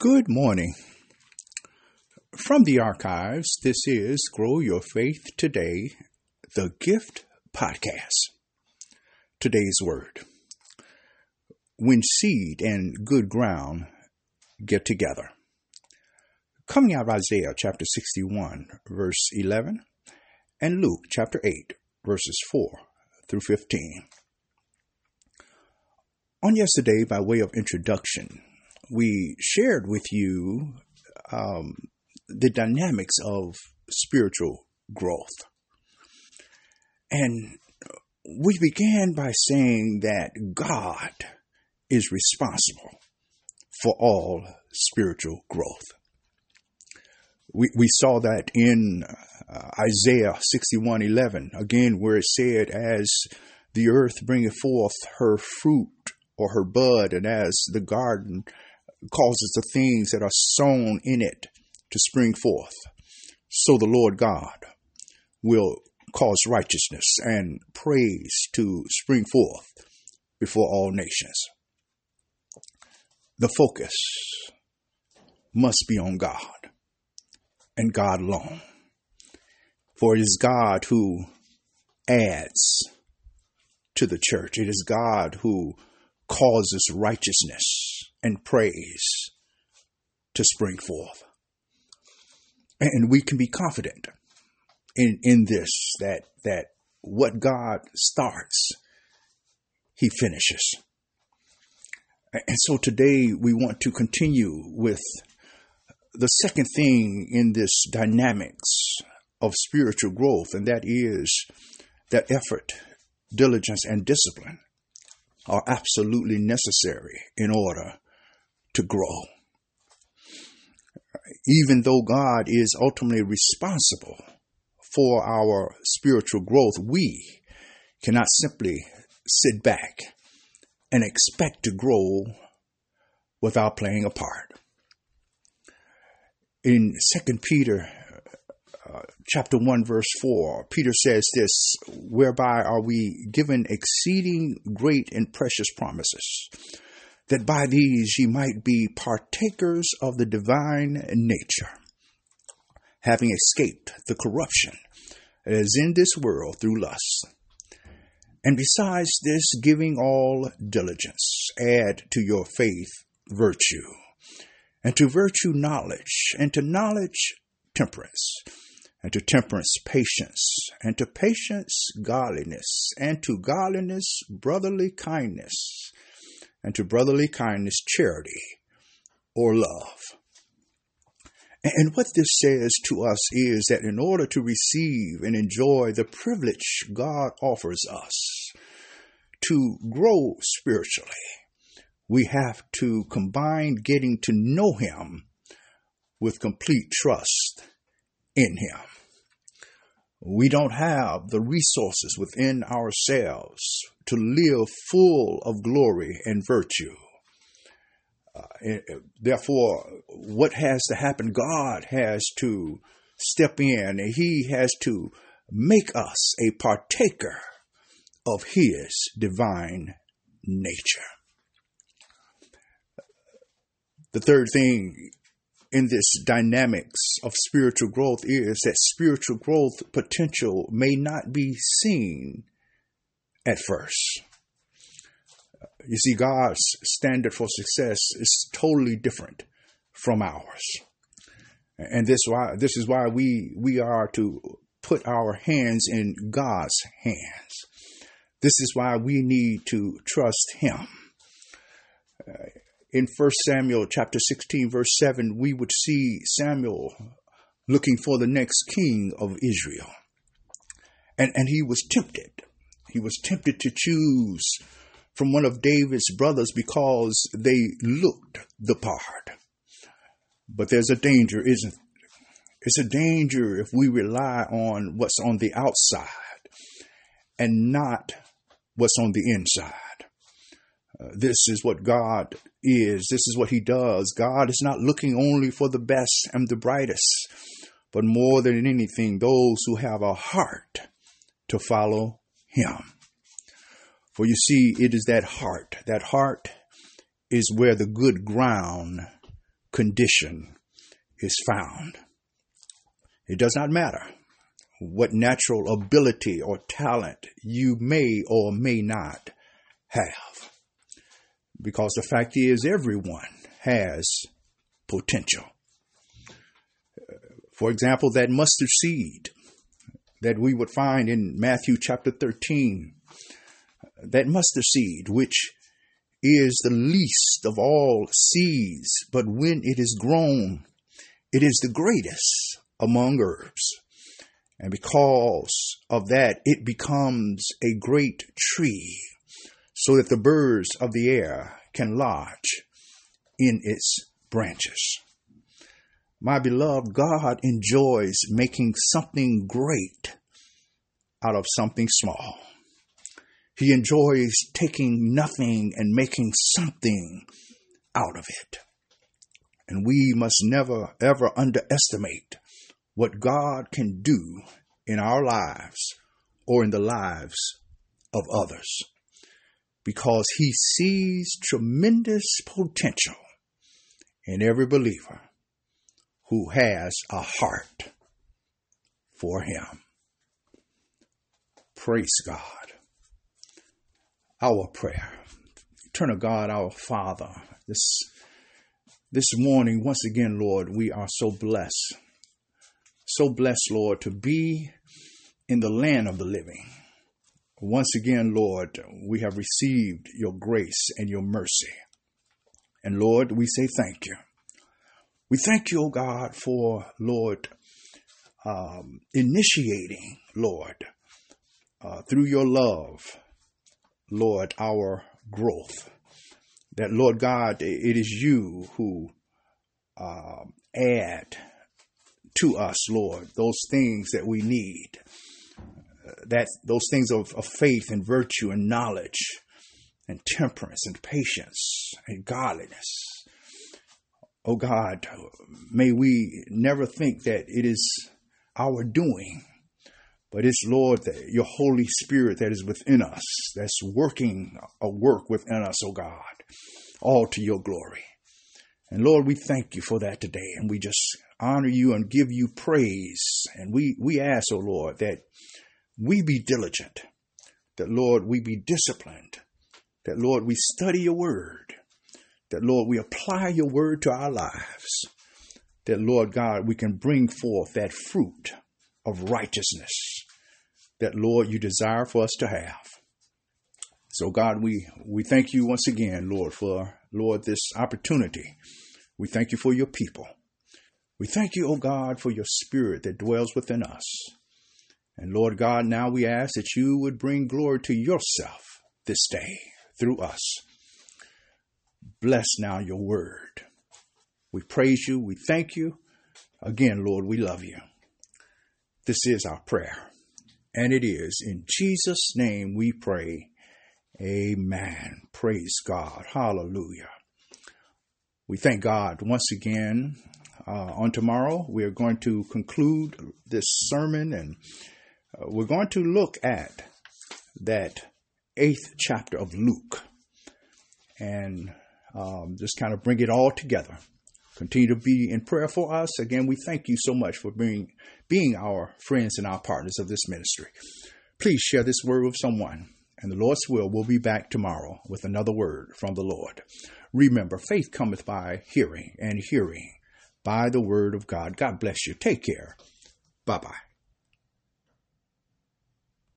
Good morning. From the archives, this is Grow Your Faith Today, the Gift Podcast. Today's word When seed and good ground get together. Coming out of Isaiah chapter 61, verse 11, and Luke chapter 8, verses 4 through 15. On yesterday, by way of introduction, we shared with you um, the dynamics of spiritual growth. And we began by saying that God is responsible for all spiritual growth. We, we saw that in uh, Isaiah 61:11 again where it said as the earth bringeth forth her fruit or her bud and as the garden causes the things that are sown in it to spring forth. So the Lord God will cause righteousness and praise to spring forth before all nations. The focus must be on God and God alone. For it is God who adds to the church. It is God who causes righteousness and praise to spring forth. And we can be confident in, in this that that what God starts, He finishes. And so today we want to continue with the second thing in this dynamics of spiritual growth, and that is that effort, diligence, and discipline are absolutely necessary in order to grow. Even though God is ultimately responsible for our spiritual growth, we cannot simply sit back and expect to grow without playing a part. In 2 Peter chapter 1 verse 4 peter says this whereby are we given exceeding great and precious promises that by these ye might be partakers of the divine nature, having escaped the corruption that is in this world through lust. And besides this, giving all diligence, add to your faith virtue, and to virtue knowledge, and to knowledge temperance, and to temperance patience, and to patience godliness, and to godliness brotherly kindness and to brotherly kindness, charity, or love. And what this says to us is that in order to receive and enjoy the privilege God offers us to grow spiritually, we have to combine getting to know Him with complete trust in Him. We don't have the resources within ourselves to live full of glory and virtue. Uh, therefore, what has to happen? God has to step in and He has to make us a partaker of His divine nature. The third thing in this dynamics of spiritual growth is that spiritual growth potential may not be seen at first. You see, God's standard for success is totally different from ours. And this why this is why we we are to put our hands in God's hands. This is why we need to trust him. In 1 Samuel chapter 16 verse 7 we would see Samuel looking for the next king of Israel. And and he was tempted he was tempted to choose from one of David's brothers because they looked the part. But there's a danger, isn't it? It's a danger if we rely on what's on the outside and not what's on the inside. This is what God is. This is what He does. God is not looking only for the best and the brightest, but more than anything, those who have a heart to follow him. For you see, it is that heart. That heart is where the good ground condition is found. It does not matter what natural ability or talent you may or may not have. Because the fact is, everyone has potential. Uh, for example, that mustard seed that we would find in Matthew chapter 13, uh, that mustard seed, which is the least of all seeds, but when it is grown, it is the greatest among herbs. And because of that, it becomes a great tree so that the birds of the air can lodge in its branches. My beloved, God enjoys making something great out of something small. He enjoys taking nothing and making something out of it. And we must never, ever underestimate what God can do in our lives or in the lives of others because He sees tremendous potential in every believer who has a heart for Him. Praise God. Our prayer. Eternal God, our Father, this, this morning, once again, Lord, we are so blessed. So blessed, Lord, to be in the land of the living. Once again, Lord, we have received your grace and your mercy. And Lord, we say thank you. We thank you, O God, for, Lord, um, initiating, Lord, uh, through your love, Lord, our growth. That, Lord God, it is you who uh, add to us, Lord, those things that we need. That those things of, of faith and virtue and knowledge and temperance and patience and godliness Oh God, may we never think that it is our doing, but it's Lord, that your Holy Spirit that is within us, that's working a work within us, oh God, all to your glory. And Lord, we thank you for that today, and we just honor you and give you praise. And we, we ask, oh Lord, that we be diligent, that Lord, we be disciplined, that Lord, we study your word, that, Lord, we apply your word to our lives. That, Lord God, we can bring forth that fruit of righteousness that, Lord, you desire for us to have. So, God, we, we thank you once again, Lord, for, Lord, this opportunity. We thank you for your people. We thank you, O God, for your spirit that dwells within us. And Lord God, now we ask that you would bring glory to yourself this day through us. Bless now your word. We praise you. We thank you. Again, Lord, we love you. This is our prayer. And it is in Jesus' name we pray. Amen. Praise God. Hallelujah. We thank God once again. Uh, on tomorrow, we are going to conclude this sermon and we're going to look at that eighth chapter of Luke. And um, just kind of bring it all together. Continue to be in prayer for us. Again, we thank you so much for being, being our friends and our partners of this ministry. Please share this word with someone, and the Lord's will will be back tomorrow with another word from the Lord. Remember, faith cometh by hearing, and hearing by the word of God. God bless you. Take care. Bye bye.